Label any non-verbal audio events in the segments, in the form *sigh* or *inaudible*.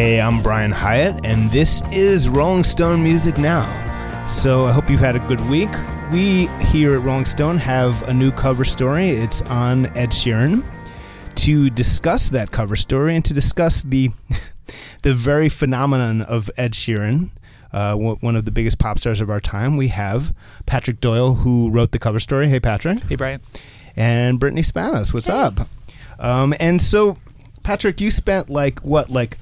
Hey, I'm Brian Hiatt, and this is Rolling Stone Music Now. So I hope you've had a good week. We here at Rolling Stone have a new cover story. It's on Ed Sheeran. To discuss that cover story and to discuss the *laughs* the very phenomenon of Ed Sheeran, uh, one of the biggest pop stars of our time, we have Patrick Doyle, who wrote the cover story. Hey, Patrick. Hey, Brian. And Brittany Spanos. What's hey. up? Um, and so, Patrick, you spent like what, like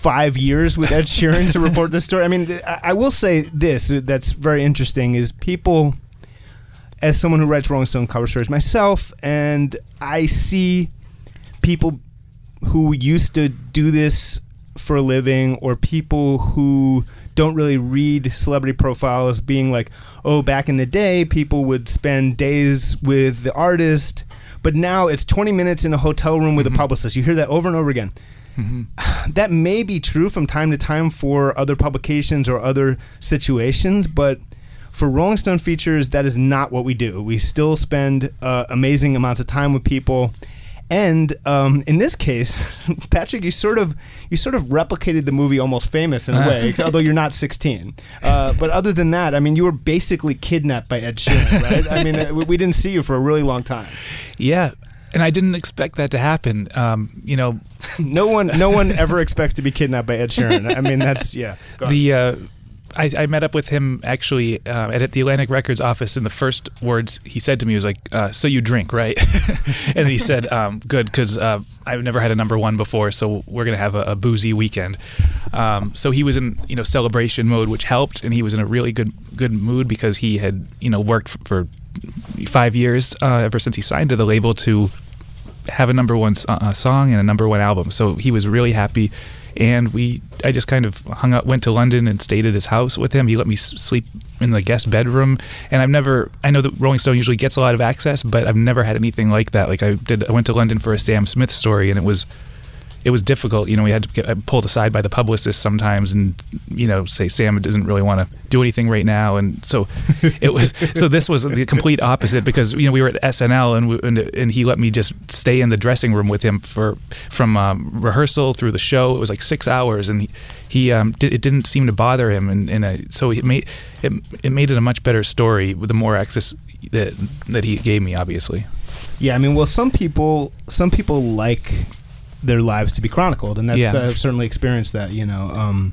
five years with Ed Sheeran to report this story. I mean, I will say this that's very interesting is people, as someone who writes Rolling Stone cover stories myself, and I see people who used to do this for a living or people who don't really read celebrity profiles being like, oh, back in the day, people would spend days with the artist, but now it's 20 minutes in a hotel room with mm-hmm. a publicist. You hear that over and over again. Mm-hmm. *sighs* That may be true from time to time for other publications or other situations, but for Rolling Stone features, that is not what we do. We still spend uh, amazing amounts of time with people. And um, in this case, *laughs* Patrick, you sort of you sort of replicated the movie Almost Famous in a way, although you're not 16. Uh, but other than that, I mean, you were basically kidnapped by Ed Sheeran, right? I mean, uh, we didn't see you for a really long time. Yeah, and I didn't expect that to happen. Um, you know, *laughs* no one, no one ever expects to be kidnapped by Ed Sheeran. I mean, that's yeah. The uh, I, I, met up with him actually uh, at, the Atlantic Records office, and the first words he said to me was like, uh, "So you drink, right?" *laughs* and he said, um, "Good, because uh, I've never had a number one before, so we're gonna have a, a boozy weekend." Um, so he was in you know celebration mode, which helped, and he was in a really good good mood because he had you know worked for five years uh, ever since he signed to the label to have a number one uh, song and a number one album. So he was really happy, and we I just kind of hung out, went to London and stayed at his house with him. He let me sleep in the guest bedroom, and I've never I know that Rolling Stone usually gets a lot of access, but I've never had anything like that. Like I did, I went to London for a Sam Smith story, and it was it was difficult. You know, we had to get pulled aside by the publicist sometimes, and you know, say Sam doesn't really want to do anything right now, and so *laughs* it was. so this was the complete opposite because you know we were at SNL, and we, and, and, he let me just stay in the dressing room with him for from um, rehearsal through the show. It was like six hours, and he, he um, did, it didn't seem to bother him, and, and a, so it made it, it made it a much better story with the more access that that he gave me, obviously. Yeah, I mean, well, some people some people like their lives to be chronicled, and that's yeah. uh, certainly experienced that. You know, um,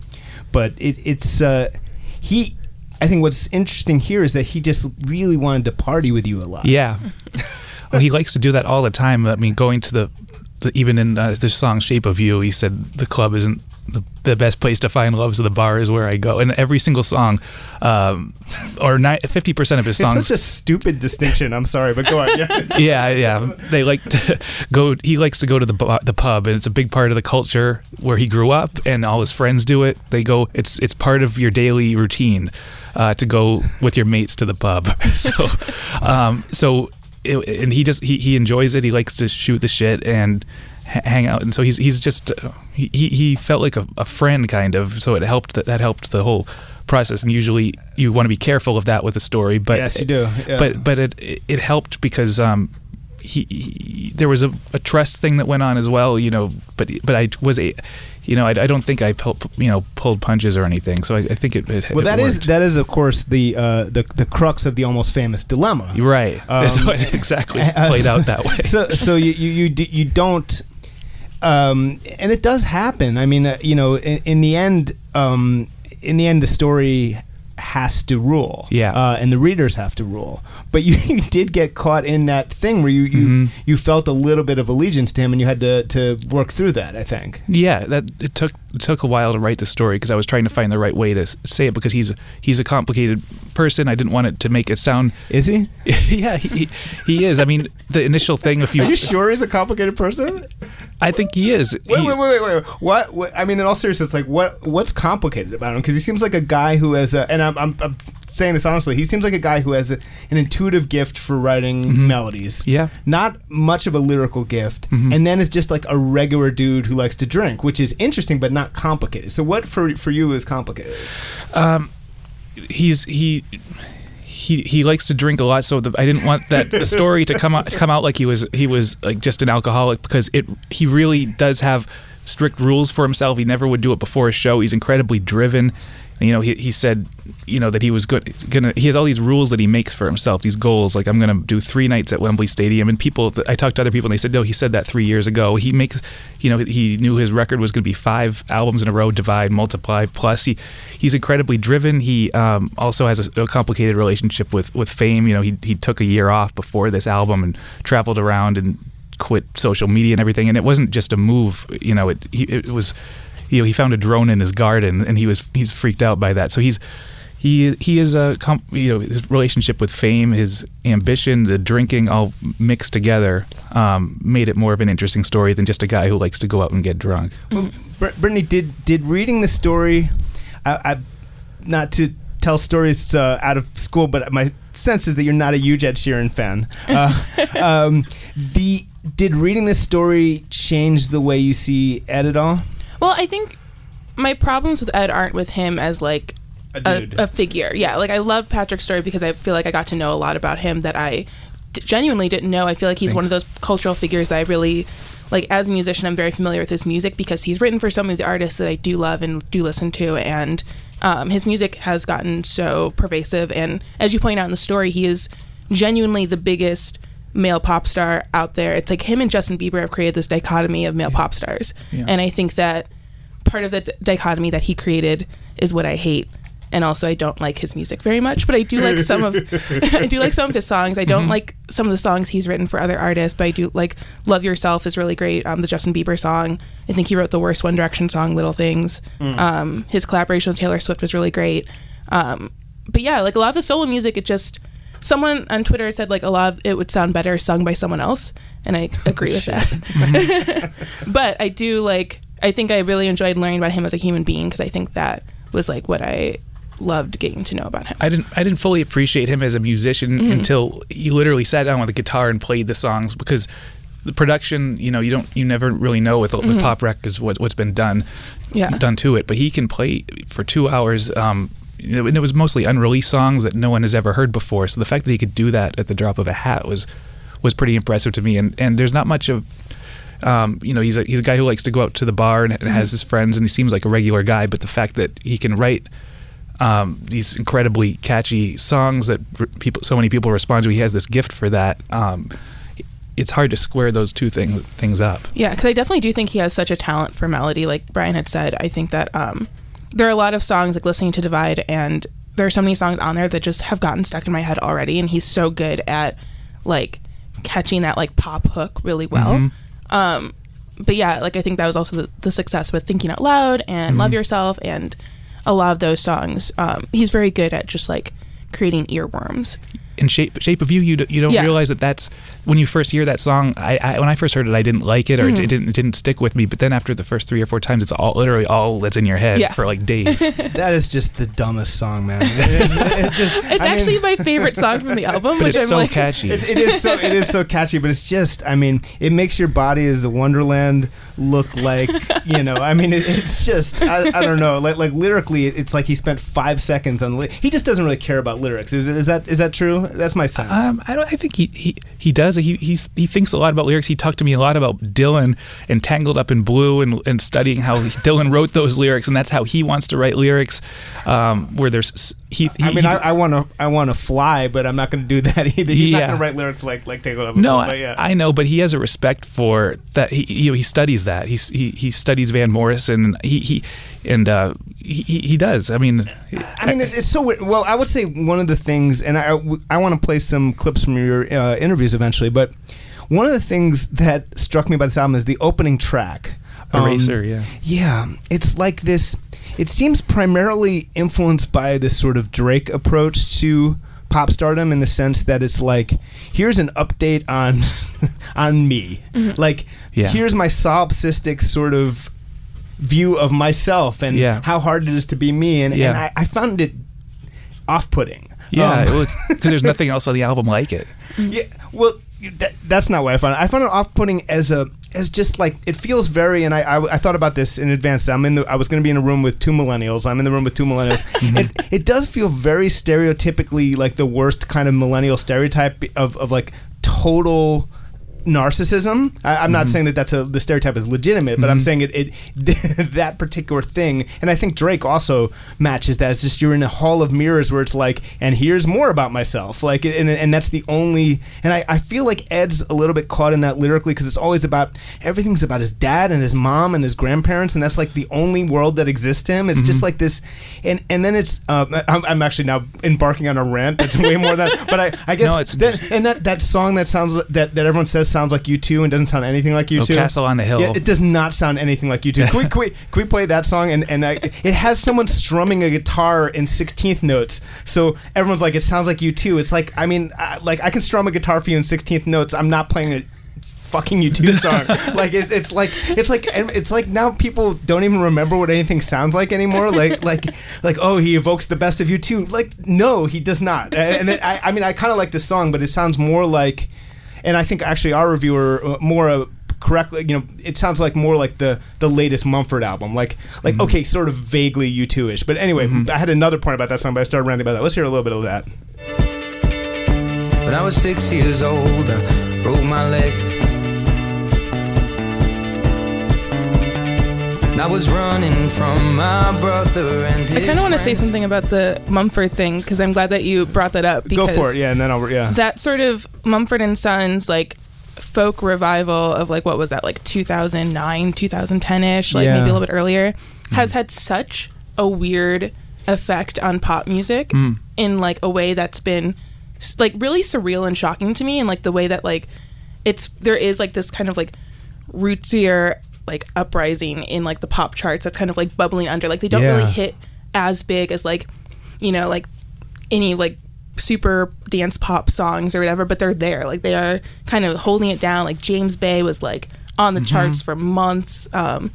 but it, it's uh, he. I think what's interesting here is that he just really wanted to party with you a lot. Yeah. *laughs* well, he likes to do that all the time. I mean, going to the, the even in uh, the song "Shape of You," he said the club isn't the, the best place to find love, so the bar is where I go. And every single song, um, *laughs* or fifty percent of his songs. It's such a stupid distinction. I'm sorry, but go on. *laughs* Yeah, yeah, yeah. They like to *laughs* go. He likes to go to the the pub, and it's a big part of the culture where he grew up, and all his friends do it. They go. It's it's part of your daily routine uh, to go with your mates to the pub. so, um, so. It, and he just he, he enjoys it. He likes to shoot the shit, and hang out and so he's he's just he he felt like a, a friend kind of so it helped that, that helped the whole process and usually you want to be careful of that with a story but yes you do yeah. but but it it helped because um he, he, there was a, a trust thing that went on as well you know but but I was a you know, I, I don't think I pull, you know pulled punches or anything. So I, I think it. it well, it that is, that is of course the uh, the the crux of the almost famous dilemma. Right. *laughs* Um, so exactly *laughs* played out that way. *laughs* So so you you you, you don't um, and it does happen. I mean, uh, you know, in, in the end, um, in the end, the story has to rule. Yeah. Uh, and the readers have to rule. But you, *laughs* you did get caught in that thing where you, you, mm-hmm. you felt a little bit of allegiance to him and you had to, to work through that, I think. Yeah, that it took it took a while to write the story because I was trying to find the right way to say it because he's he's a complicated person. I didn't want it to make it sound Is he? *laughs* yeah, he, he is. I mean, the initial thing if you Are you sure he's a complicated person? I think he is. Wait, he, wait, wait, wait, wait. What, what? I mean, in all seriousness, like what? What's complicated about him? Because he seems like a guy who has a, and I'm, I'm, I'm saying this honestly. He seems like a guy who has a, an intuitive gift for writing mm-hmm. melodies. Yeah. Not much of a lyrical gift, mm-hmm. and then is just like a regular dude who likes to drink, which is interesting but not complicated. So, what for for you is complicated? Um, he's he he he likes to drink a lot, so the, I didn't want that the *laughs* story to come out come out like he was he was like just an alcoholic because it he really does have strict rules for himself. He never would do it before a show. He's incredibly driven. You know, he, he said, you know, that he was good, gonna. He has all these rules that he makes for himself. These goals, like I'm gonna do three nights at Wembley Stadium. And people, I talked to other people, and they said, no, he said that three years ago. He makes, you know, he knew his record was gonna be five albums in a row, divide, multiply. Plus, he he's incredibly driven. He um, also has a, a, complicated relationship with with fame. You know, he he took a year off before this album and traveled around and quit social media and everything. And it wasn't just a move. You know, it he, it was you know he found a drone in his garden and he was he's freaked out by that. So he's he he is a you know his relationship with fame, his ambition, the drinking, all mixed together, um, made it more of an interesting story than just a guy who likes to go out and get drunk. Well, Brittany, did did reading the story, I, I not to tell stories uh, out of school, but my sense is that you're not a huge Ed Sheeran fan. Uh, *laughs* um, the did reading this story change the way you see Ed at all? Well, I think my problems with Ed aren't with him as like a, a, a figure. Yeah, like I love Patrick's story because I feel like I got to know a lot about him that I d- genuinely didn't know. I feel like he's Thanks. one of those cultural figures that I really like as a musician. I'm very familiar with his music because he's written for so many of the artists that I do love and do listen to, and um, his music has gotten so pervasive. And as you point out in the story, he is genuinely the biggest male pop star out there. It's like him and Justin Bieber have created this dichotomy of male yeah. pop stars. Yeah. And I think that part of the d- dichotomy that he created is what I hate. And also, I don't like his music very much, but I do like some of *laughs* *laughs* I do like some of his songs. I don't mm-hmm. like some of the songs he's written for other artists, but I do like "Love Yourself" is really great. Um, the Justin Bieber song. I think he wrote the worst One Direction song, "Little Things." Mm. Um, his collaboration with Taylor Swift was really great. Um, but yeah, like a lot of the solo music, it just someone on Twitter said like a lot of it would sound better sung by someone else, and I *laughs* agree with that. *laughs* but I do like. I think I really enjoyed learning about him as a human being because I think that was like what I loved getting to know about him. I didn't I didn't fully appreciate him as a musician mm-hmm. until he literally sat down with a guitar and played the songs because the production, you know, you don't you never really know with, mm-hmm. with pop records what what's been done yeah. done to it, but he can play for 2 hours um, and it was mostly unreleased songs that no one has ever heard before. So the fact that he could do that at the drop of a hat was was pretty impressive to me. And and there's not much of um, you know, he's a he's a guy who likes to go out to the bar and, and mm-hmm. has his friends, and he seems like a regular guy. But the fact that he can write um, these incredibly catchy songs that people, so many people respond to, he has this gift for that. Um, it's hard to square those two things things up. Yeah, because I definitely do think he has such a talent for melody. Like Brian had said, I think that um, there are a lot of songs like listening to Divide, and there are so many songs on there that just have gotten stuck in my head already. And he's so good at like catching that like pop hook really well. Mm-hmm. Um, but yeah, like I think that was also the, the success with Thinking Out Loud and mm-hmm. Love Yourself and a lot of those songs. Um, he's very good at just like creating earworms in shape shape of you you, d- you don't yeah. realize that that's when you first hear that song I, I, when i first heard it i didn't like it or mm-hmm. it, didn't it didn't stick with me but then after the first three or four times it's all literally all that's in your head yeah. for like days *laughs* that is just the dumbest song man *laughs* it is, it just, it's I actually mean, my favorite song from the album which it's I'm so like, catchy it is so it is so catchy but it's just i mean it makes your body as a wonderland look like you know i mean it, it's just I, I, don't know like like lyrically it's like he spent five seconds on the li- he just doesn't really care about lyrics is, is that is that true that's my sense um, I. I think he, he, he does. He he's, he thinks a lot about lyrics. He talked to me a lot about Dylan and Tangled Up in Blue and, and studying how Dylan wrote those lyrics, and that's how he wants to write lyrics. Um, where there's he, he I mean, I want to I want to fly, but I'm not going to do that *laughs* either. He's yeah. not going to write lyrics like like Tangled Up. No, Blue, yeah. I, I know, but he has a respect for that. He you know, he studies that. He's, he he studies Van Morrison. He he and uh, he he does. I mean, I mean, it's, it's so weird. well. I would say one of the things, and I I want to play some clips from your uh, interviews eventually, but one of the things that struck me about this album is the opening track. Eraser, um, yeah, yeah. It's like this. It seems primarily influenced by this sort of Drake approach to pop stardom in the sense that it's like here's an update on *laughs* on me mm-hmm. like yeah. here's my solipsistic sort of view of myself and yeah. how hard it is to be me and, yeah. and I, I found it off-putting yeah because um, there's nothing else on the album like it *laughs* yeah well that, that's not what I found. I found it off-putting as a as just like it feels very. And I I, I thought about this in advance. I'm in the I was going to be in a room with two millennials. I'm in the room with two millennials. *laughs* Mm-hmm. it it does feel very stereotypically like the worst kind of millennial stereotype of of like total narcissism. I, am not mm-hmm. saying that that's a the stereotype is legitimate, but mm-hmm. I'm saying it, it *laughs* that particular thing, and I think Drake also matches that. It's just you're in a hall of mirrors where it's like, and here's more about myself, like, and, and that's the only. And I, I feel like Ed's a little bit caught in that lyrically because it's always about everything's about his dad and his mom and his grandparents, and that's like the only world that exists to him. It's mm-hmm. just like this, and and then it's. Uh, I'm, I'm, actually now embarking on a rant that's way more than, but I I *laughs* guess no, it's that, and that that song that sounds that that everyone says sounds like U2 and doesn't sound anything like you two. Oh, Castle on the Hill. Yeah, it does not sound anything like U2. Can we, can we, can we play that song? And and I, it has someone strumming a guitar in 16th notes, so everyone's like, it sounds like U2. It's like I mean, I, like I can strum a guitar for you in 16th notes. I'm not playing it fucking U2 *laughs* song. like it, it's like it's like it's like now people don't even remember what anything sounds like anymore. Like like like oh he evokes the best of U2. Like no, he does not. And it, I I mean I kind of like this song, but it sounds more like, and I think actually our reviewer uh, more. Uh, correctly you know it sounds like more like the the latest mumford album like like mm-hmm. okay sort of vaguely u2ish but anyway mm-hmm. i had another point about that song but i started ranting about that let's hear a little bit of that when i was six years old i broke my leg I was running from my brother and I kind of want to say something about the Mumford thing because I'm glad that you brought that up. Go for it, yeah, and then I'll yeah. That sort of Mumford and Sons like folk revival of like what was that like 2009, 2010 ish, like yeah. maybe a little bit earlier, mm. has had such a weird effect on pop music mm. in like a way that's been like really surreal and shocking to me, and like the way that like it's there is like this kind of like rootsier like uprising in like the pop charts that's kind of like bubbling under like they don't yeah. really hit as big as like you know like any like super dance pop songs or whatever but they're there like they are kind of holding it down like James Bay was like on the mm-hmm. charts for months um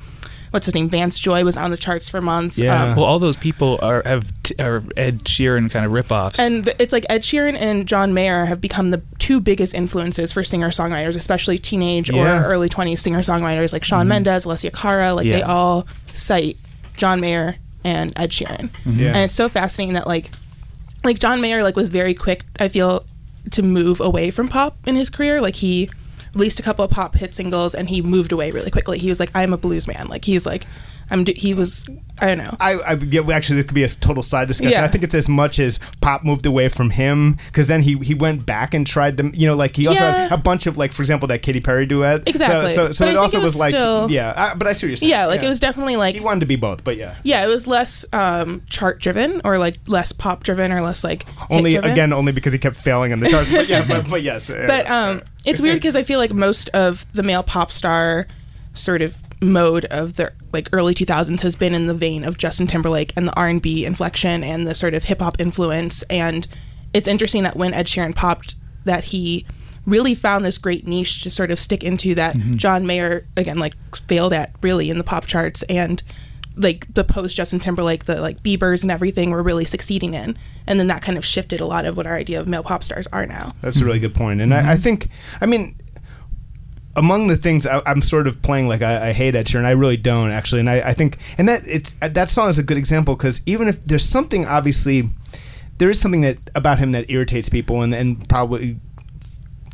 what's his name Vance Joy was on the charts for months. Yeah. Um, well, all those people are have t- are Ed Sheeran kind of ripoffs. And it's like Ed Sheeran and John Mayer have become the two biggest influences for singer songwriters, especially teenage yeah. or early twenties singer songwriters like Shawn mm-hmm. Mendes, Alessia Cara. Like yeah. they all cite John Mayer and Ed Sheeran. Mm-hmm. Yeah. And it's so fascinating that like like John Mayer like was very quick. I feel to move away from pop in his career. Like he released a couple of pop hit singles and he moved away really quickly. He was like, I'm a blues man. Like he's like, I'm. he was. I don't know. I, I yeah, actually this could be a total side discussion. Yeah. I think it's as much as pop moved away from him because then he he went back and tried to you know like he also yeah. had a bunch of like for example that Katy Perry duet. Exactly. So so, so it also it was, was like yeah. I, but I see what you're saying. Yeah, like it was definitely like he wanted to be both, but yeah. Yeah, it was less um, chart driven or like less pop driven or less like only again only because he kept failing on the charts. but yeah, *laughs* but, but yes. But um, it's weird because I feel like most of the male pop star sort of mode of the like early 2000s has been in the vein of Justin Timberlake and the R&B inflection and the sort of hip hop influence and it's interesting that when Ed Sheeran popped that he really found this great niche to sort of stick into that mm-hmm. John Mayer again like failed at really in the pop charts and like the post Justin Timberlake the like Bieber's and everything were really succeeding in and then that kind of shifted a lot of what our idea of male pop stars are now. That's a really good point and mm-hmm. I, I think I mean among the things I, am sort of playing like I, I, hate Ed Sheeran, I really don't actually, and I, I think and that it's that song is a good example because even if there's something obviously there is something that about him that irritates people and and probably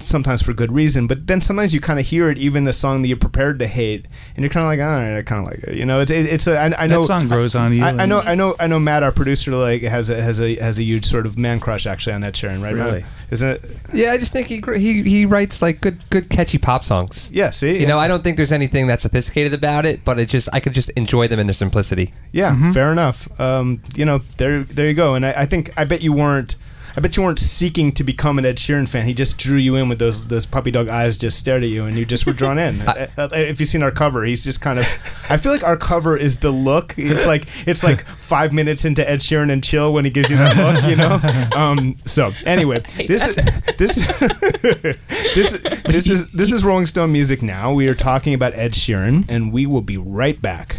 sometimes for good reason, but then sometimes you kind of hear it, even the song that you're prepared to hate, and you're kind of like, all right, I kind of like it. You know, it's it, it's a I, I know that song grows on you. I, I, know, I know, I know. Matt, our producer, like has a has a has a huge sort of man crush actually on Ed Sheeran, right? Really? Isn't it? Yeah, I just think he he he writes like good good catchy pop songs. Yeah, see, you yeah. know, I don't think there's anything that sophisticated about it, but it just I could just enjoy them in their simplicity. Yeah, mm-hmm. fair enough. Um, you know, there there you go. And I, I think I bet you weren't I bet you weren't seeking to become an Ed Sheeran fan. He just drew you in with those those puppy dog eyes, just stared at you, and you just were drawn in. *laughs* Uh, uh, if you've seen our cover, he's just kind of. I feel like our cover is the look. It's like it's like five minutes into Ed Sheeran and chill when he gives you that look, you know. *laughs* Um, so anyway, this is this *laughs* this this is this is Rolling Stone music. Now we are talking about Ed Sheeran, and we will be right back.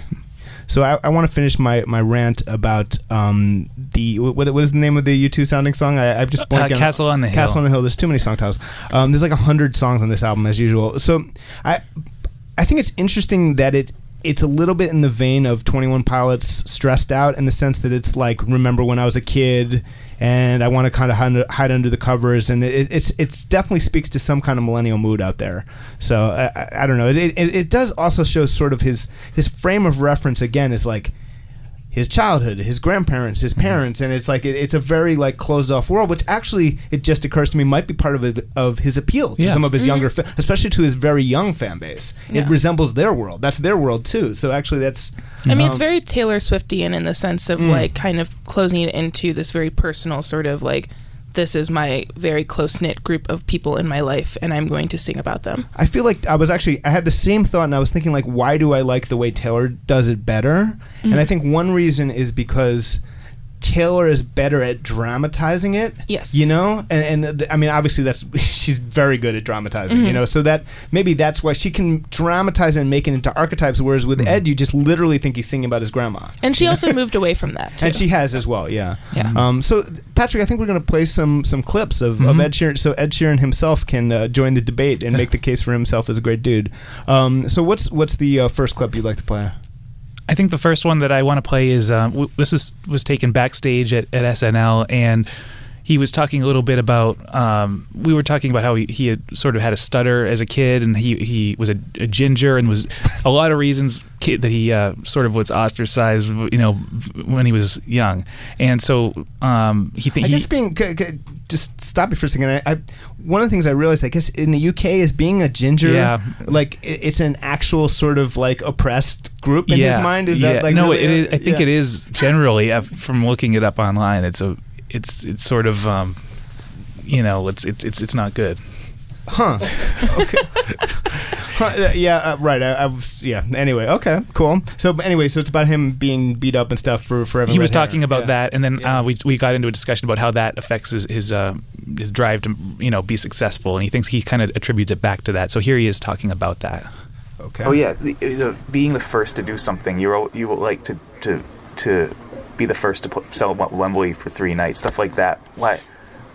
So I, I want to finish my, my rant about um, the what, what is the name of the U2 sounding song? I, I've just uh, Castle on the Hill. Castle on the Hill. There's too many song titles. Um, there's like a hundred songs on this album as usual. So I I think it's interesting that it it's a little bit in the vein of 21 Pilots stressed out in the sense that it's like remember when I was a kid and I want to kind of hide, under the covers, and it, it's it's definitely speaks to some kind of millennial mood out there. So I, I, I don't know. It, it it does also show sort of his his frame of reference again is like his childhood, his grandparents, his parents, and it's like it, it's a very like closed off world. Which actually, it just occurs to me might be part of it, of his appeal to Yeah. some of his younger, fa- especially to his very young fan base. It resembles their world. That's their world too. So actually, that's I mean, it's Um, very Taylor Swiftian in the sense of Mm. like kind of closing it into this very personal sort of like this is my very close knit group of people in my life, and I'm going to sing about them. I feel like I was actually I had the same thought and I was thinking like why do I like the way Taylor does it better? And mm-hmm. I think one reason is because Taylor is better at dramatizing it. Yes. You know? And and the, I mean obviously that's *laughs* she's very good at dramatizing, you know. So that maybe that's why she can dramatize it and make it into archetypes whereas with Ed you just literally think he's singing about his grandma. And she also *laughs* moved away from that. Too. And she has as well, yeah. Yeah. Um, so, Patrick, I think we're going to play some some clips of, of Mhm. Ed Sheeran, so Ed Sheeran himself can uh, join the debate and make the *laughs* case for himself as a great dude. Um, so, what's what's the uh, first clip you'd like to play? I think the first one that I want to play is um, w- this is was taken backstage at, at SNL, and he was talking a little bit about. Um, we were talking about how he, he had sort of had a stutter as a kid, and he he was a, a ginger, and was a lot of reasons that he uh, sort of was ostracized, you know, when he was young, and so um, he I think he. guess being just stop you for a second. I, I one of the things I realized, I guess, in the UK is being a ginger. Yeah. like it's an actual sort of like oppressed group in his mind. Is yeah. that like no? really it a- is, I think yeah. it is generally uh, from looking it up online. It's a it's it's sort of um, you know it's it's it's it's not good. Huh. *laughs* Okay. Uh, yeah. Uh, right. I, I was. Yeah. Anyway. Okay. Cool. So anyway, so it's about him being beat up and stuff for for. having he was red hair. talking about Yeah. that, and then Yeah. uh, we we got into a discussion about how that affects his his, uh, his drive to you know be successful, and he thinks he kind of attributes it back to that. So here he is talking about that. Okay. Oh yeah, the, the, being the first to do something, you're you will like to to to be the first to put, sell Wembley for three nights, stuff like that. Why?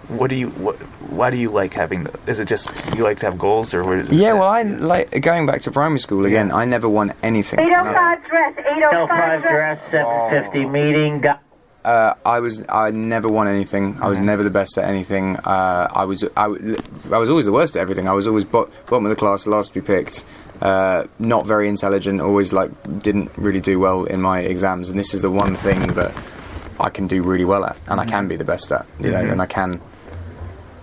What do you? What, why do you like having? The, is it just you like to have goals, or what is it? Yeah, well, I like going back to primary school again. I never won anything. 805 dress, 805 dress. dress, 750 meeting. Got Uh, I was I never won anything. I was Mm-hmm. never the best at anything. Uh, I was I, w- I was always the worst at everything. I was always bo- bottom of the class, last to be picked. Uh, not very intelligent. Always like didn't really do well in my exams. And this is the one thing that I can do really well at, and I can be the best at. You know, and I can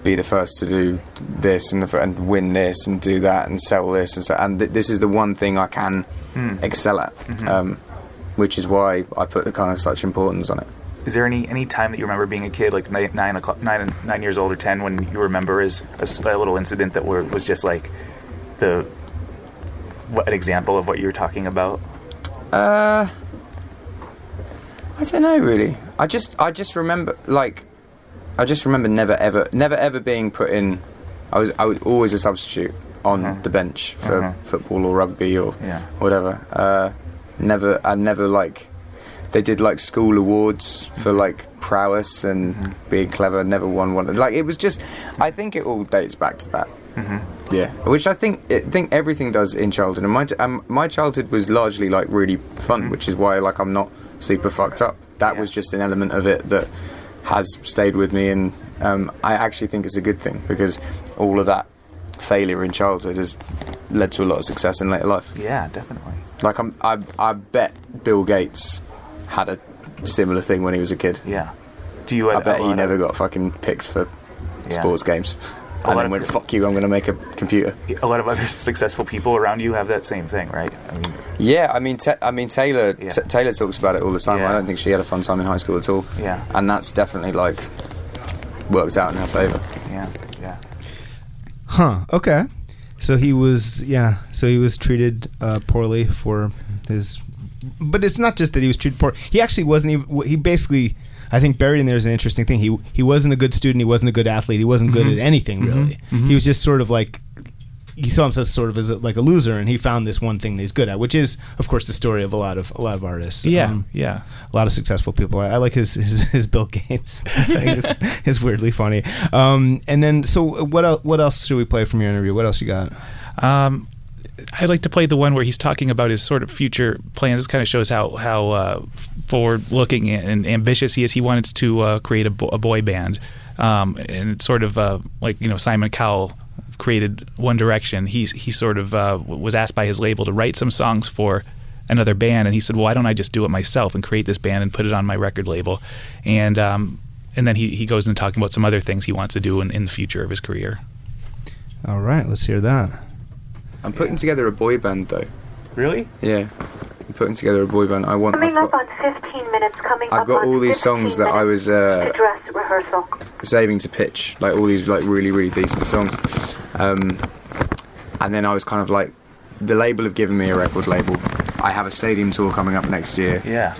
be the first to do this and, the, and win this and do that and sell this and so. And th- this is the one thing I can excel at. Um, which is why I put the kind of such importance on it. Is there any any time that you remember being a kid, like nine nine, o'clock, nine, nine years old or ten, when you remember as a, a little incident that were, was just like the what, an example of what you were talking about? Uh, I don't know really. I just I just remember like I just remember never ever never ever being put in. I was I was always a substitute on Uh-huh. the bench for Uh-huh. football or rugby or Yeah. whatever. Uh, never I never like they did like school awards for like prowess and Mm-hmm. being clever. Never won one. Like it was just I think it all dates back to that. Mm-hmm. Yeah, which I think I think everything does in childhood, and my um, my childhood was largely like really fun, which is why like I'm not super fucked up. That Yeah. was just an element of it that has stayed with me, and um, I actually think it's a good thing because all of that failure in childhood has led to a lot of success in later life. Yeah, definitely. Like I'm, I I bet Bill Gates had a similar thing when he was a kid. Yeah. Do you? I bet he never got fucking picked for Yeah. sports games. A And lot then went, people- fuck you, I'm going to make a computer. A lot of other successful people around you have that same thing, right? I mean, Yeah, I mean, Ta I mean Taylor. Yeah. Ta Taylor talks about it all the time. Yeah. I don't think she had a fun time in high school at all. Yeah. and that's definitely like worked out in her favour. yeah, yeah. Huh. Okay. So he was, yeah. So he was treated uh, poorly for his, but it's not just that he was treated poor. He actually wasn't even. He basically, I think, buried in there is an interesting thing. He he wasn't a good student. He wasn't a good athlete. He wasn't good Mhm. at anything really. Mhm. He was just sort of like. He saw himself sort of as a, like a loser, and he found this one thing that he's good at, which is, of course, the story of a lot of a lot of artists. Yeah, Um, yeah. a lot of successful people. I, I like his, his *laughs* his Bill Gates. *laughs* *laughs* it's weirdly funny. Um, and then, so what else? What else should we play from your interview? What else you got? Um, I'd like to play the one where he's talking about his sort of future plans. This kind of shows how how uh, forward looking and ambitious he is. He wanted to uh, create a, bo- a, boy band, um, and sort of uh, like you know Simon Cowell created One Direction. He he sort of uh, was asked by his label to write some songs for another band, and he said, "Well, why don't I just do it myself and create this band and put it on my record label?" And um, and then he, he goes into talking about some other things he wants to do in, in the future of his career. All right, let's hear that. I'm putting together a boy band though. Really? Yeah. I'm putting together a boy band. I want. Coming I've up on 15 minutes. Coming I've up got all these songs that I was uh, to dress rehearsal. saving to pitch, like all these like really really decent songs. Um, and then I was kind of like, the label have given me a record label. I have a stadium tour coming up next year. Yeah.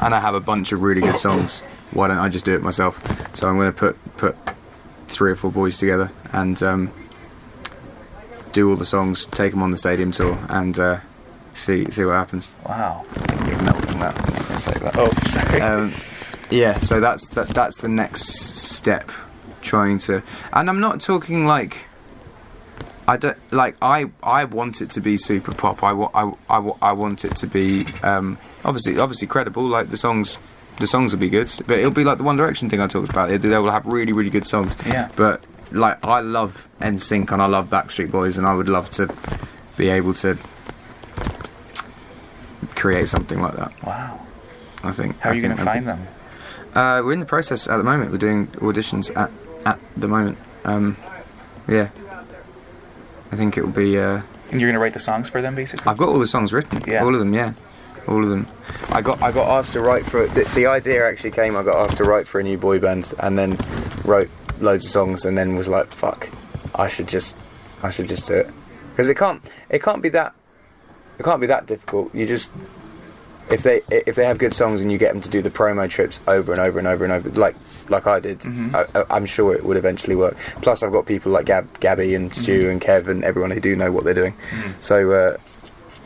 And I have a bunch of really good songs. Why don't I just do it myself? So I'm going to put put three or four boys together and um, do all the songs, take them on the stadium tour, and uh, see see what happens. Wow. I think you're melting that. I'm just going to say that. Oh, sorry. Um, yeah, so that's that, that's the next step. Trying to, and I'm not talking like. I don't like. I I want it to be super pop. I, wa- I, I, I want it to be um, obviously obviously credible. Like the songs, the songs will be good, but it'll be like the One Direction thing I talked about. They, they will have really really good songs. Yeah. But like I love NSYNC and I love Backstreet Boys, and I would love to be able to create something like that. Wow. I think. How I are you going to find them? uh, we're in the process at the moment. We're doing auditions at at the moment. Um, yeah, I think it will be. Uh, And you're going to write the songs for them, basically? I've got all the songs written. Yeah. All of them. Yeah, all of them. I got I got asked to write for the, the idea actually came. I got asked to write for a new boy band, and then wrote loads of songs, and then was like, "Fuck, I should just I should just do it," because it can't it can't be that it can't be that difficult. You just if they if they have good songs and you get them to do the promo trips over and over and over and over, like like I did, mm-hmm. I, I, I'm sure it would eventually work. Plus, I've got people like Gab, Gabby and mm-hmm. Stu and Kev and everyone who do know what they're doing. Mm-hmm. So, uh,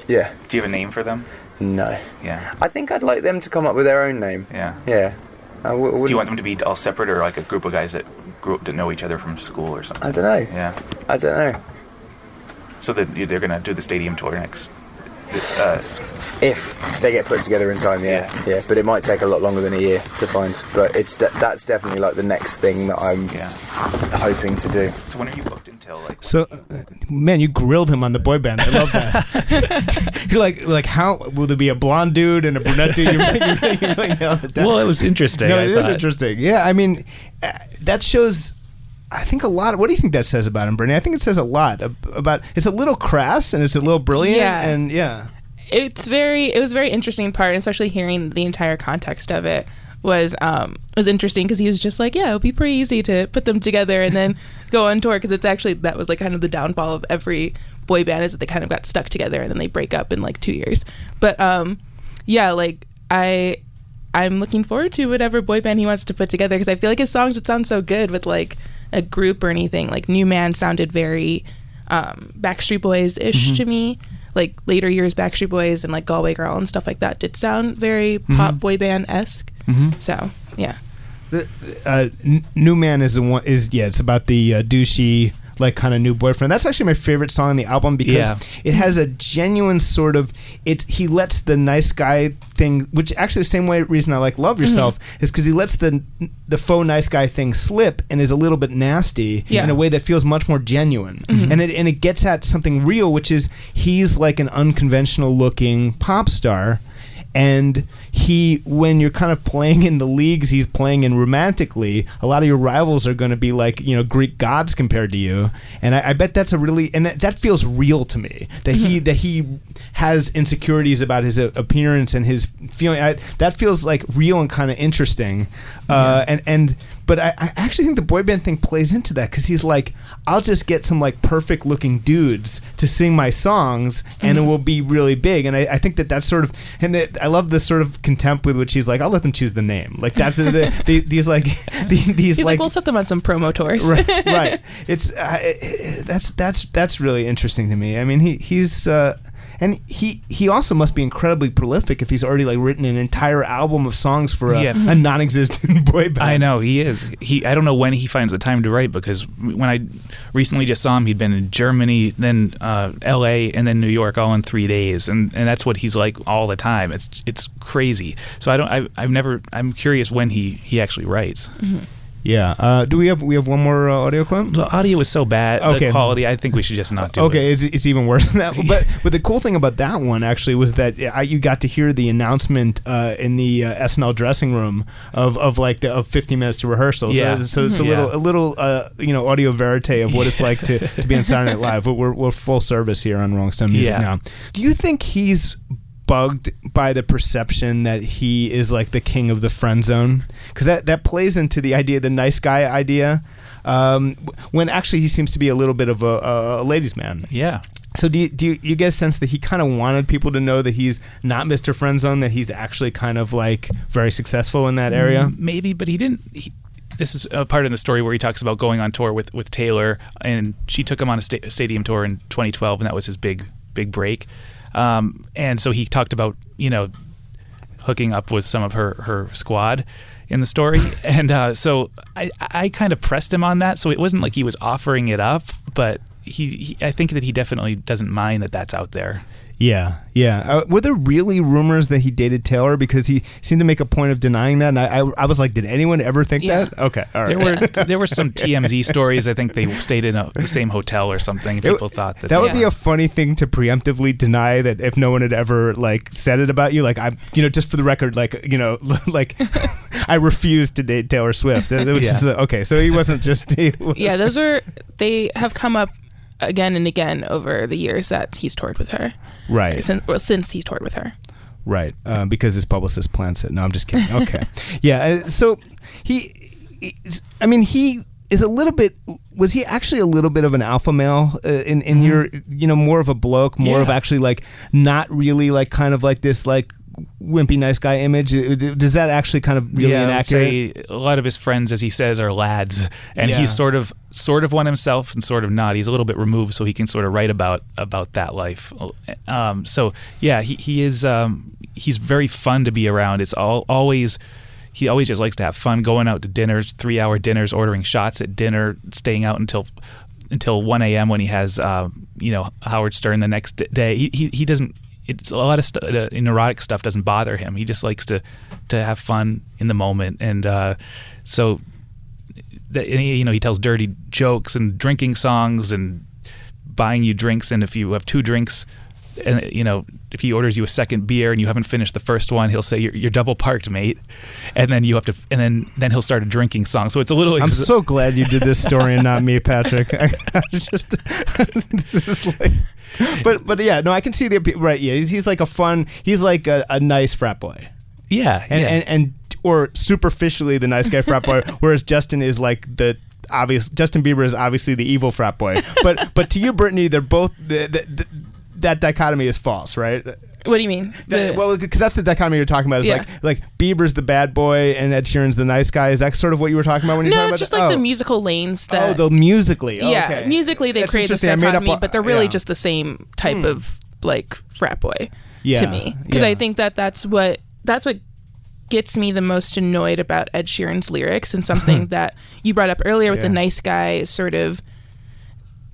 yeah, Do you have a name for them? no, Yeah. I think I'd like them to come up with their own name. Yeah. Yeah, w- Do you want them to be all separate or like a group of guys that grew up to know each other from school or something? I don't know. Yeah. I don't know. So they're going to do the stadium tour next. Uh, If they get put together in time, yeah, yeah. But it might take a lot longer than a year to find. But it's de- that's definitely like the next thing that I'm yeah. hoping to do. So when are you booked until like? So, uh, man, you grilled him on the boy band. I love that. *laughs* *laughs* you're like, like, how will there be a blonde dude and a brunette dude? You're, you're, you're really nailed it down. Well, it was interesting. No, I it is thought. interesting. Yeah, I mean, uh, that shows. I think a lot. Of, What do you think that says about him, Brittany? I think it says a lot about. It's a little crass and it's a little brilliant. Yeah. and yeah. it's very it was a very interesting part, especially hearing the entire context of it was um was interesting because he was just like, yeah, it'll be pretty easy to put them together and then *laughs* go on tour because it's actually that was like kind of the downfall of every boy band is that they kind of got stuck together and then they break up in like two years. But um yeah, like I I'm looking forward to whatever boy band he wants to put together because I feel like his songs would sound so good with like a group or anything. Like New Man sounded very um, Backstreet Boys ish to me. Like later years Backstreet Boys and like Galway Girl and stuff like that did sound very pop boy band esque. So yeah, The, uh, N- New Man is the one. Is yeah, it's about the uh, douchey like kind of new boyfriend. That's actually my favorite song on the album because Yeah. it has a genuine sort of. It's he lets the nice guy thing, which actually the same way reason I like Love mm-hmm. Yourself is because he lets the the faux nice guy thing slip and is a little bit nasty Yeah. in a way that feels much more genuine, mm-hmm. and it and it gets at something real, which is he's like an unconventional looking pop star and he when you're kind of playing in the leagues he's playing in romantically a lot of your rivals are going to be like you know greek gods compared to you. And i, I bet that's a really and that, that feels real to me. That he that he has insecurities about his uh, appearance and his feeling. I, that feels like real and kind of interesting. Uh, and and but I, I actually think the boy band thing plays into that because he's like, I'll just get some like perfect looking dudes to sing my songs, and it will be really big. And I, I think that that's sort of, and that I love this sort of contempt with which he's like, I'll let them choose the name. Like that's the, the, the *laughs* these like *laughs* the, these he's like, like, we'll set them on some promo tours. right, *laughs* right. It's uh, it- that's that's that's really interesting to me. I mean, he he's uh, and he he also must be incredibly prolific if he's already like written an entire album of songs for a, Yeah. a non-existent *laughs* boy band. I know he is. He I don't know when he finds the time to write because when I recently just saw him, he'd been in Germany, then uh, L.A., and then New York, all in three days, and, and that's what he's like all the time. It's it's crazy. So I don't. I, I've never. I'm curious when he he actually writes. Yeah. Uh, do we have we have one more uh, audio clip? The audio is so bad. Okay. The quality. I think we should just not do it. Okay, it's, it's even worse than that. But but the cool thing about that one actually was that I, you got to hear the announcement uh, in the uh, SNL dressing room of, of like the, of 15 minutes to rehearsal. Yeah. So, so it's a Mhm. little Yeah. a little uh, you know audio verite of what it's *laughs* like to, to be on Saturday Night Live. We're, we're full service here on Rolling Stone Music Yeah. now. Do you think he's bugged by the perception that he is like the king of the friend zone because that, that plays into the idea the nice guy idea um, when actually he seems to be a little bit of a, a, a ladies man Yeah. so do you, do you, you get a sense that he kind of wanted people to know that he's not Mr. Friendzone, that he's actually kind of like very successful in that area? Maybe, but he didn't. He, this is a part in the story where he talks about going on tour with, with Taylor, and she took him on a sta- stadium tour in 2012, and that was his big big break. Um, and so he talked about you know hooking up with some of her her squad in the story, *laughs* and uh, so I I kind of pressed him on that. So it wasn't like he was offering it up, but he, he I think that he definitely doesn't mind that that's out there. Yeah, yeah. Uh, were there really rumors that he dated Taylor? Because he seemed to make a point of denying that, and I, I, I was like, did anyone ever think Yeah. that? Okay, all right. There were *laughs* there were some TMZ stories. I think they stayed in a, the same hotel or something. and It- People thought that that they- would be a funny thing to preemptively deny that if no one had ever like said it about you, like I'm, you know, just for the record, like you know, *laughs* like *laughs* I refused to date Taylor Swift, which is Yeah. uh, okay. So he wasn't just he, yeah, those were they have come up again and again over the years that he's toured with her. right. Since well, since he's toured with her. Right, um, because his publicist plants it. No, I'm just kidding. Okay, *laughs* yeah. Uh, so he, I mean, he is a little bit. Was he actually a little bit of an alpha male uh, in in your, you know, more of a bloke, more of actually like not really like kind of like this like wimpy nice guy image? Does that actually kind of really yeah, inaccurate? a lot of his friends, as he says, are lads, and Yeah. he's sort of sort of one himself and sort of not. He's a little bit removed, so he can sort of write about about that life. Um, so yeah, he he is um, he's very fun to be around. It's all always. He always just likes to have fun, going out to dinners, three-hour dinners, ordering shots at dinner, staying out until until 1 a.m. when he has, uh, you know, Howard Stern the next day. He, he, he doesn't, it's a lot of stu- uh, neurotic stuff doesn't bother him. He just likes to, to have fun in the moment. And uh, so, the, and he, you know, he tells dirty jokes and drinking songs and buying you drinks. And if you have two drinks, and you know, if he orders you a second beer and you haven't finished the first one, he'll say you're, you're double parked, mate. And then you have to, and then then he'll start a drinking song. So it's a little. I'm so glad you did this story and not me, Patrick. *laughs* I, I just, this *laughs* like, but but yeah, no, I can see the right. Yeah, he's, he's like a fun. He's like a, a nice frat boy. yeah, and, yeah. and and or superficially the nice guy frat boy, *laughs* whereas Justin is like the obvious. Justin Bieber is obviously the evil frat boy. But but to you, Brittany, they're both the, the, the, that dichotomy is false, right? What do you mean? That- The- well, because that's the dichotomy you're talking about. Is Yeah. like like Bieber's the bad boy and Ed Sheeran's the nice guy. Is that sort of what you were talking about when you were no, talking about just like oh. the musical lanes that. Oh, the musically. Oh, yeah, okay. musically they That's create this made up dichotomy, but they're really yeah. just the same type hmm. of like frat boy Yeah, to me. Because. I think that that's what that's what gets me the most annoyed about Ed Sheeran's lyrics and something *laughs* that you brought up earlier with the nice guy sort of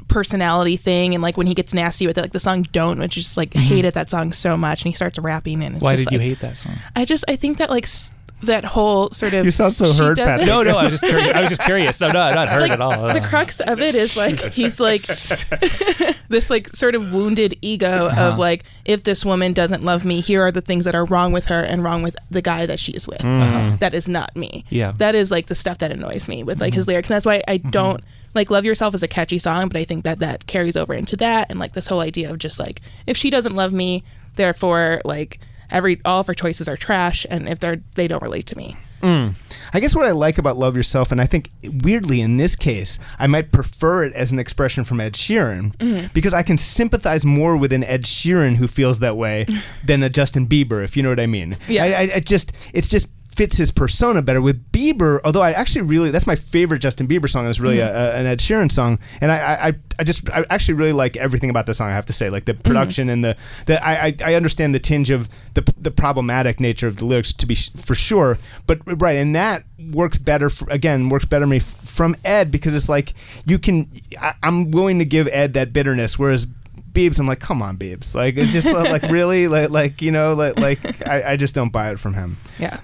personality thing and like when he gets nasty with it like the song don't which is like I hated that song so much and he starts rapping and it's Mm-hmm. Why did you hate that song? I just I think that like s- that whole sort of You sound so hurt, does Pat. it- No, no, I was just curious. I was just curious. No, no, not hurt like, at all. The crux of it is like *laughs* he's like *laughs* this like sort of wounded ego Uh-huh. of like if this woman doesn't love me, here are the things that are wrong with her and wrong with the guy that she is with. That is not me. Mm-hmm. Yeah. Mm-hmm. that is like the stuff that annoys me with like his lyrics, and that's why I don't like "Love Yourself" is a catchy song, but I think that that carries over into that and like this whole idea of just like if she doesn't love me, therefore like every all of her choices are trash, and if they're they don't relate to me. Mm. I guess what I like about Love Yourself, and I think weirdly in this case, I might prefer it as an expression from Ed Sheeran mm-hmm. because I can sympathize more with an Ed Sheeran who feels that way *laughs* than a Justin Bieber, if you know what I mean. Yeah. I, I, I just, it's just fits his persona better. With Bieber, although I actually really that's my favorite Justin Bieber song. It's really Mhm. a, an Ed Sheeran song, and I, I I just I actually really like everything about the song. I have to say, like the production and the the I, I I understand the tinge of the the problematic nature of the lyrics to be sh- for sure, but right, and that works better for, again works better me f- from Ed because it's like you can I, I'm willing to give Ed that bitterness, whereas. Biebs, I'm like, come on, Biebs. Like, it's just like, *laughs* really, like, like you know, like, like I, I just don't buy it from him. Yeah.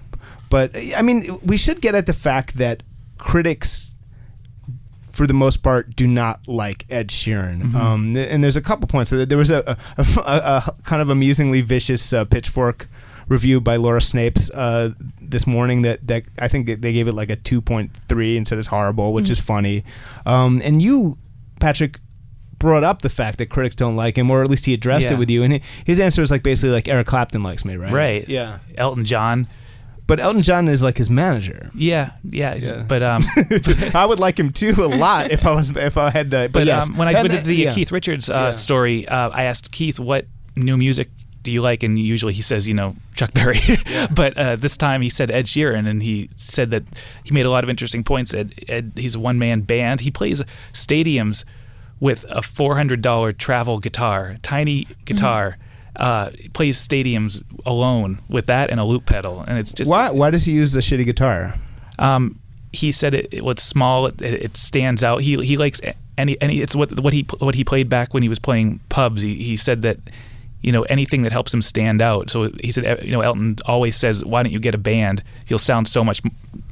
But I mean, we should get at the fact that critics, for the most part, do not like Ed Sheeran. Mhm. Um, and there's a couple points. There was a, a, a, a kind of amusingly vicious uh, pitchfork review by Laura Snapes uh, this morning that, that I think they gave it like a 2.3 and said it's horrible, which Mhm. is funny. Um, and you, Patrick, brought up the fact that critics don't like him, or at least he addressed Yeah. it with you. And his answer was like basically like Eric Clapton likes me, right? Right. Yeah. Elton John. But Elton John is like his manager. Yeah, yeah. Yeah. But um, *laughs* I would like him too a lot if I was if I had to. But, but yes. um, when I And did the yeah. Keith Richards uh, Yeah. story, uh, I asked Keith what new music do you like, and usually he says, you know, Chuck Berry. *laughs* but uh, this time he said Ed Sheeran, and he said that he made a lot of interesting points. Ed, Ed he's a one man band. He plays stadiums with a four hundred dollar travel guitar, tiny guitar. Uh, plays stadiums alone with that and a loop pedal, and it's just why why does he use the shitty guitar? um, he said it, it was small. It, it stands out. He he likes any any. It's what what he what he played back when he was playing pubs. He he said that you know anything that helps him stand out. So he said you know Elton always says why don't you get a band? He'll sound so much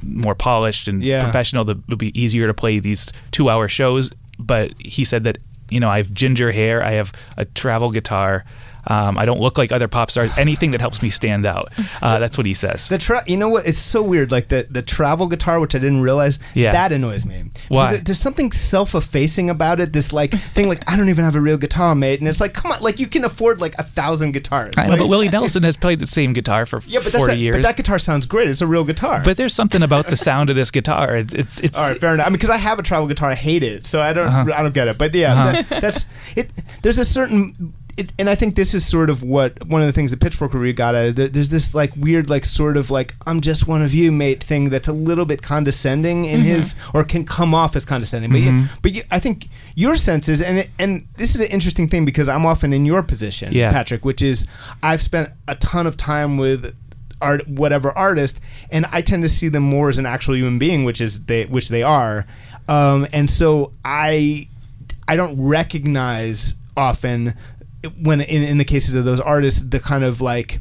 more polished and Yeah. professional. That it'll be easier to play these two hour shows. But he said that you know I have ginger hair. I have a travel guitar. Um, I don't look like other pop stars. Anything that helps me stand out. Uh, that's what he says. The tra- you know what? It's so weird. Like the the travel guitar, which I didn't realize. Yeah. That annoys me. Why? it- there's something self-effacing about it. This like thing, like I don't even have a real guitar, mate. And it's like, come on, like you can afford like a thousand guitars. I know, but Willie Nelson has played the same guitar for yeah, but that's 40 a- years. But that guitar sounds great. It's a real guitar. But there's something about the sound of this guitar. It's it's, it's All right, fair enough. I mean, because I have a travel guitar, I hate it, so I don't, Uh-huh. I don't get it. But yeah, Uh-huh. that, that's it. There's a certain, it, and I think this is sort of what one of the things that Pitchfork review got at. There- There's this like weird, like sort of like I'm just one of you, mate, thing that's a little bit condescending in Mhm. his, or can come off as condescending. But Mhm. yeah, but you, I think your sense is, and it, and this is an interesting thing because I'm often in your position, Yeah. Patrick, which is I've spent a ton of time with art whatever artist and i tend to see them more as an actual human being which is they which they are um, and so i i don't recognize often when in, in the cases of those artists the kind of like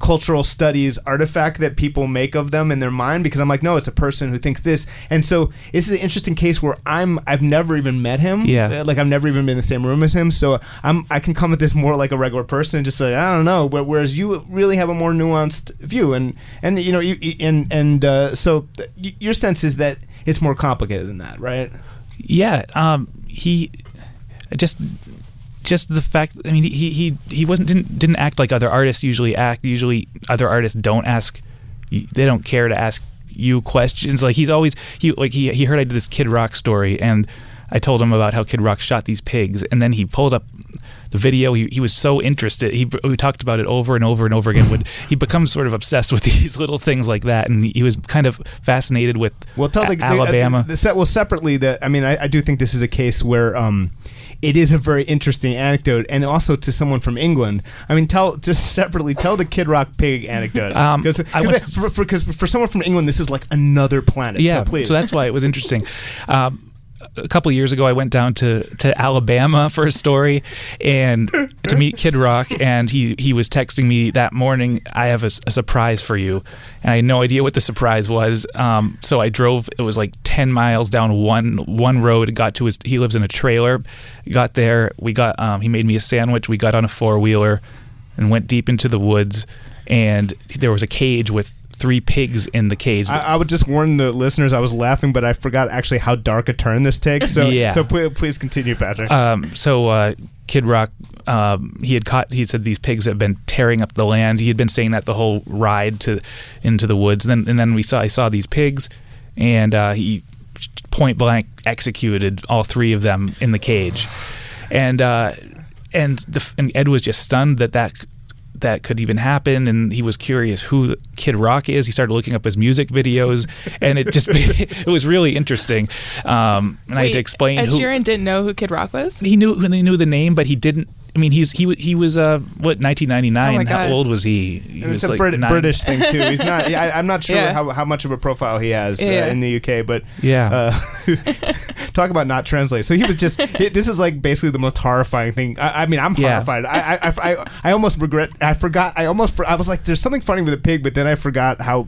cultural studies artifact that people make of them in their mind because I'm like no it's a person who thinks this and so this is an interesting case where I'm I've never even met him Yeah. Uh, like I've never even been in the same room as him so I'm I can come at this more like a regular person and just be like I don't know but whereas you really have a more nuanced view and and you know you- and and uh, so th- your sense is that it's more complicated than that right yeah. Um, he just just the fact. I mean, he he he wasn't didn't didn't act like other artists usually act. Usually, other artists don't ask. They don't care to ask you questions. Like he's always he like he he heard I did this Kid Rock story and. I told him about how Kid Rock shot these pigs, and then he pulled up the video. He, he was so interested. He we talked about it over and over and over again. Would *laughs* he becomes sort of obsessed with these little things like that, and he was kind of fascinated with Well, tell the, A- the- Alabama. The, the set, well, separately, that I mean, I, I do think this is a case where um, it is a very interesting anecdote, and also to someone from England. I mean, tell just separately tell the Kid Rock pig anecdote *laughs* Um, because went- for, for, for someone from England, this is like another planet. Yeah, so please. that's why it was interesting. *laughs* Um, a couple years ago, I went down to, to Alabama *laughs* for a story and to meet Kid Rock, and he, he was texting me that morning. I have a surprise for you, and I had no idea what the surprise was. Um, so I drove. It was like ten miles down one one road. Got to his. He lives in a trailer. Got there. We got. Um, he made me a sandwich. We got on a four wheeler, and went deep into the woods. And there was a cage with three pigs in the cage. I, I would just warn the listeners. I was laughing, but I forgot actually how dark a turn this takes. So, *laughs* Yeah. so please, please continue, Patrick. Um, so uh, Kid Rock, um, he had caught. He said these pigs have been tearing up the land. He had been saying that the whole ride to into the woods. And then and then we saw I saw these pigs, and uh, he point blank executed all three of them in the cage, and uh, and the, and Ed was just stunned that that that could even happen, and he was curious who Kid Rock is. He started looking up his music videos, *laughs* and it just *laughs* it was really interesting. Um, and I had to explain. Ed who, Sheeran didn't know who Kid Rock was. he knew he knew the name, but he didn't. I mean, he's he he was uh what 1999. Oh How old was he? He was it's a like Brit- British thing too. He's not. *laughs* I, I'm not sure Yeah. how, how much of a profile he has uh, Yeah. in the UK, but Yeah. Uh, *laughs* talk about not translate. So he was just. this is like basically the most horrifying thing. I, I mean, I'm Yeah. horrified. I, I, I, I, I almost regret. I forgot. I almost. I was like, there's something funny with a pig, but then I forgot how.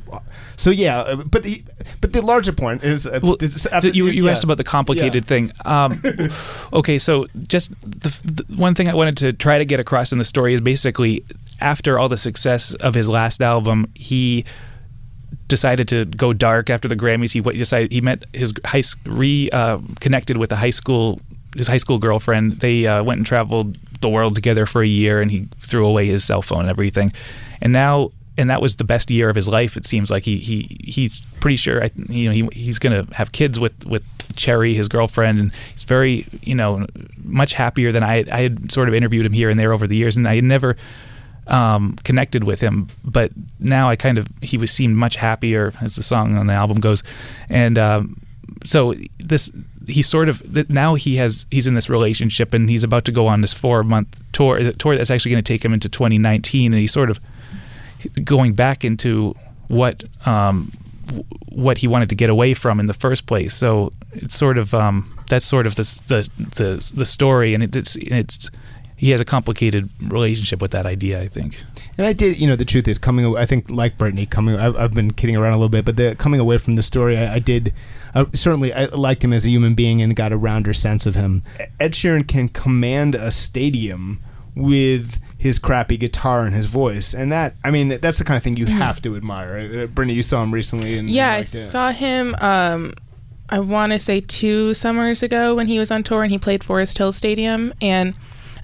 So yeah, uh, but he, but the larger point is. Uh, Well, this- so you, you yeah. asked about the complicated thing. Um, *laughs* okay, so just the, the one thing I wanted to try to get across in the story is basically after all the success of his last album, he decided to go dark after the Grammys. He what decided he met his high re uh, connected with a high school his high school girlfriend. They uh, went and traveled the world together for a year, and he threw away his cell phone and everything. And now, and that was the best year of his life. It seems like he he he's pretty sure. I, you know, he, he's going to have kids with with Cherry, his girlfriend, and he's very you know much happier than I. I had sort of interviewed him here and there over the years, and I had never um, connected with him, but now I kind of he was seemed much happier as the song on the album goes, and um, so this he sort of now he has he's in this relationship and he's about to go on this four month tour tour that's actually going to take him into 2019, and he's sort of going back into what um, what he wanted to get away from in the first place. So it's sort of um, that's sort of the the the, the story, and it, it's it's he has a complicated relationship with that idea. I think. And I did, you know, the truth is coming. aw- I think, like Brittany, coming. I've, I've been kidding around a little bit, but the coming away from the story, I, I did. Certainly, I liked him as a human being and got a rounder sense of him. Ed Sheeran can command a stadium with his crappy guitar and his voice, and that, I mean, that's the kind of thing you have to admire. Uh, Brittany, you saw him recently, and. Yeah, I saw him. Um, I want to say two summers ago when he was on tour and he played Forest Hill Stadium, and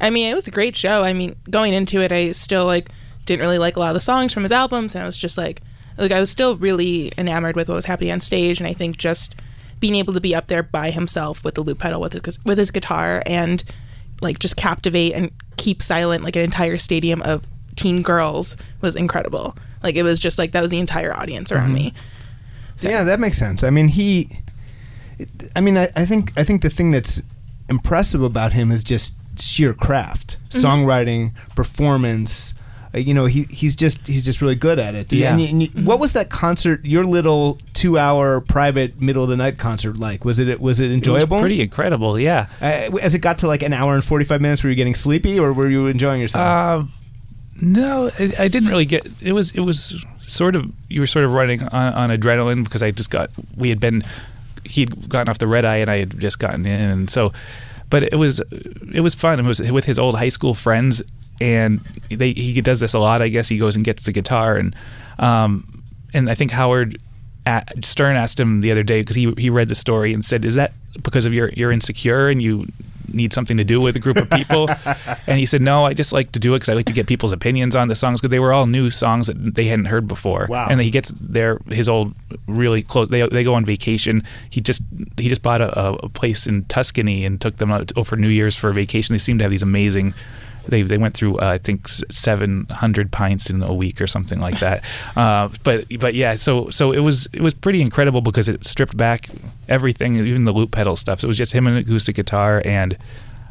I mean it was a great show. I mean, going into it, I still like didn't really like a lot of the songs from his albums, and I was just like, like I was still really enamored with what was happening on stage, and I think just being able to be up there by himself with the loop pedal with his with his guitar and like just captivate and keep silent like an entire stadium of teen girls was incredible. Like it was just like that was the entire audience around me. Yeah, that makes sense. I mean, he. I mean, I, I think I think the thing that's impressive about him is just sheer craft, Mm-hmm. songwriting, performance. Uh, you know, he he's just he's just really good at it. Yeah. And you- and you- What was that concert? Your little two-hour private middle of the night concert like? Was it was it enjoyable? It was pretty incredible. Yeah. Uh, as it got to like an hour and forty-five minutes, were you getting sleepy or were you enjoying yourself? Um, no, I, I didn't really get. It was it was sort of you were sort of running on, on adrenaline because I just got we had been he'd gotten off the red eye and I had just gotten in and so, but it was it was fun. It was with his old high school friends and they he does this a lot. I guess he goes and gets the guitar and um and I think Howard. At, Stern asked him the other day because he he read the story and said, "Is that because of your you're insecure and you need something to do with a group of people?" *laughs* and he said, "No, I just like to do it because I like to get people's opinions on the songs because they were all new songs that they hadn't heard before." Wow. And then he gets their his old really close. They they go on vacation. He just he just bought a, a place in Tuscany and took them out over New Year's for a vacation. They seem to have these amazing. They, they went through uh, I think seven hundred pints in a week or something like that, *laughs* uh, but but yeah so so it was it was pretty incredible because it stripped back everything even the loop pedal stuff. So it was just him and an acoustic guitar and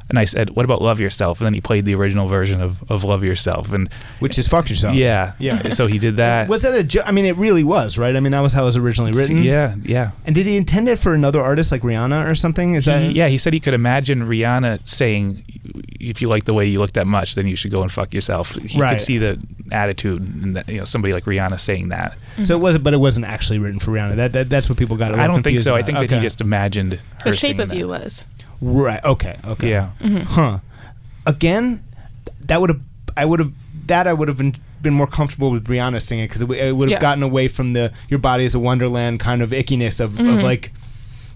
and I said what about Love Yourself and then he played the original version of, of Love Yourself and Which is fuck yourself. yeah Yeah. *laughs* so he did that Was that a? Jo- I mean, it really was, right? I mean, that was how it was originally written. yeah yeah And did he intend it for another artist like Rihanna or something? Is that yeah, he said he could imagine Rihanna saying, "If you like the way you look that much, then you should go and fuck yourself." He Right. could see the attitude, and that, you know, somebody like Rihanna saying that. So it wasn't, but it wasn't actually written for Rihanna. That, that that's what people got. a I little don't think confused so. I about. think that he just imagined her The Shape of that. You was. Right. Okay. Okay. Yeah. Huh. Again, that would have. I would have. That I would have been, been more comfortable with Rihanna singing because it, w- it would have Yeah. gotten away from the "Your Body Is a Wonderland" kind of ickiness of, of like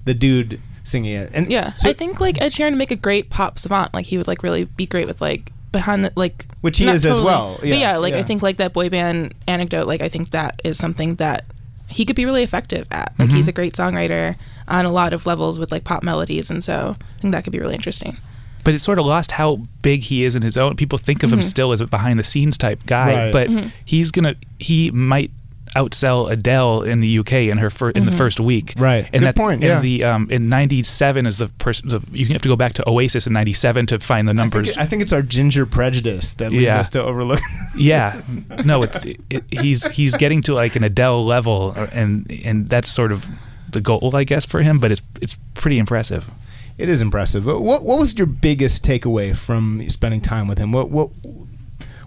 the dude singing it. And Mm-hmm. Yeah, so- I think like Ed Sheeran would make a great pop savant. Like he would like really be great with like behind the like Which he not is as well. But Yeah, yeah, like yeah. I think like that boy band anecdote. Like I think that is something that he could be really effective at. Like Mm-hmm. he's a great songwriter on a lot of levels with like pop melodies, and so I think that could be really interesting. but it sort of lost how big he is in his own. People think of him still as a behind the scenes type guy, Right. but he's gonna he might outsell Adele in the UK in her fir- in the first week. Right. And Good that's point, and yeah. the um in 97 is the person you have to go back to Oasis in 97 to find the I numbers. think, I think it's our ginger prejudice that leads Yeah. us to overlook. *laughs* yeah. No, it, it, he's he's getting to like an Adele level uh, and and that's sort of the goal I guess for him, but it's it's pretty impressive. it is impressive. What what was your biggest takeaway from spending time with him? What what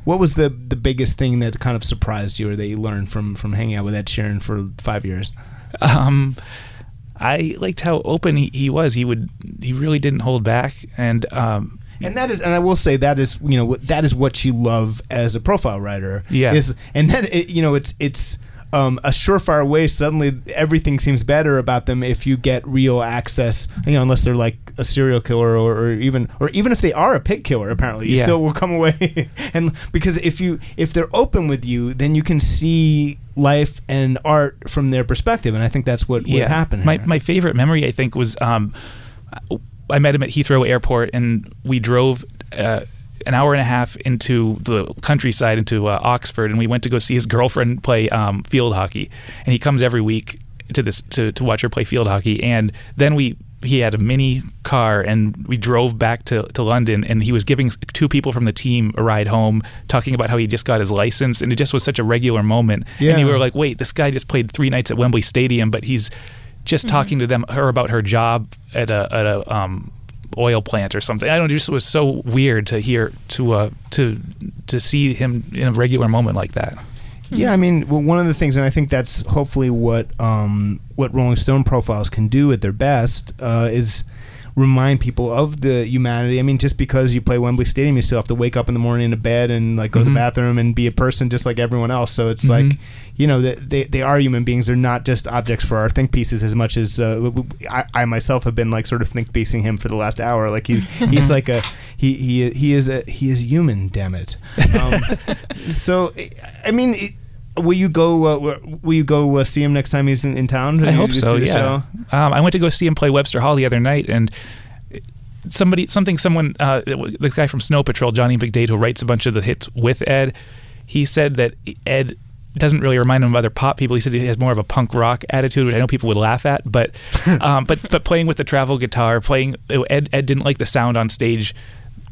what was the the biggest thing that kind of surprised you or that you learned from from hanging out with Ed Sheeran for five years? Um, I liked how open he, he was. He would he really didn't hold back, and um, And that is, and I will say that is, you know, what- that is what you love as a profile writer. Yeah. Is and then it, you know, it's it's um, a surefire way. Suddenly, everything seems better about them if you get real access. You know, unless they're like a serial killer or, or even or even if they are a pig killer. Apparently, you Yeah. still will come away *laughs* and because if you if they're open with you, then you can see life and art from their perspective, and I think that's what what happened. My here. my favorite memory, I think, was um, I met him at Heathrow Airport, and we drove. Uh, an hour and a half into the countryside, into uh, Oxford, and we went to go see his girlfriend play um, field hockey. And he comes every week to this to, to watch her play field hockey. And then we he had a mini car, and we drove back to, to London. And he was giving two people from the team a ride home, talking about how he just got his license, and it just was such a regular moment. Yeah. And you were like, wait, this guy just played three nights at Wembley Stadium, but he's just talking to them her about her job at a at a um, oil plant or something. I don't know, it just was so weird to hear to uh to to see him in a regular moment like that. Yeah, I mean, well, one of the things, and I think that's hopefully what um, what Rolling Stone profiles can do at their best uh, is remind people of the humanity. I mean, just because you play Wembley Stadium, you still have to wake up in the morning in a bed and like go to the Mhm. bathroom and be a person just like everyone else. So it's Mhm. like, you know, they, they are human beings. They're not just objects for our think pieces as much as uh, I, I myself have been like sort of think piecing him for the last hour. Like he's *laughs* he's like a he he he is a he is human. Damn it. Um, *laughs* so I mean. It, Will you go? Uh, will you go uh, see him next time he's in, in town? I hope so. Yeah. Um, I went to go see him play Webster Hall the other night, and somebody, something, someone, uh, the guy from Snow Patrol, Johnny McDaid, who writes a bunch of the hits with Ed, he said that Ed doesn't really remind him of other pop people. He said he has more of a punk rock attitude, which I know people would laugh at, but *laughs* um, but but playing with the travel guitar, playing Ed Ed didn't like the sound on stage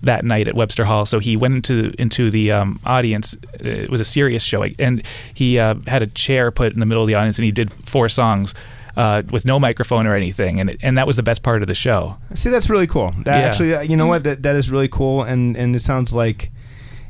that night at Webster Hall, so he went into into the um, audience. Uh, It was a serious show, and he uh, had a chair put in the middle of the audience, and he did four songs. Uh, with no microphone or anything, and it, and that was the best part of the show. See, that's really cool. That Yeah. actually, you know what? That that is really cool, and and it sounds like,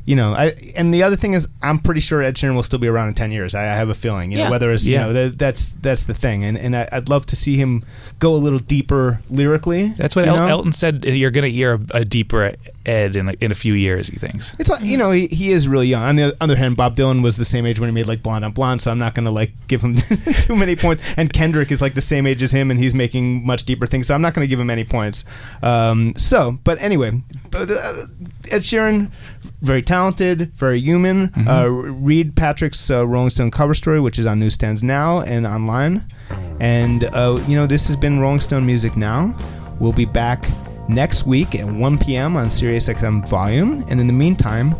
you know, I and the other thing is, I'm pretty sure Ed Sheeran will still be around in ten years. I, I have a feeling, you know, whether it's you know that, that's that's the thing, and and I, I'd love to see him go a little deeper lyrically. That's what El- Elton said. You're going to hear a, a deeper Ed in a, in a few years. He thinks. It's like, you know he, he is really young. On the other hand, Bob Dylan was the same age when he made like Blonde on Blonde, so I'm not gonna like give him *laughs* too many points. And Kendrick is like the same age as him, and he's making much deeper things, so I'm not gonna give him any points. Um, so, but anyway, but, uh, Ed Sheeran, very talented, very human. Uh, read Patrick's uh, Rolling Stone cover story, which is on newsstands now and online. And uh, you know this has been Rolling Stone Music Now. We'll be back next week at 1 p.m. on SiriusXM Volume. And in the meantime,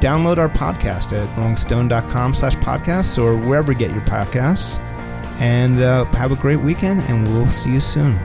download our podcast at rollingstone.com slash podcasts or wherever you get your podcasts. And uh, have a great weekend, and we'll see you soon.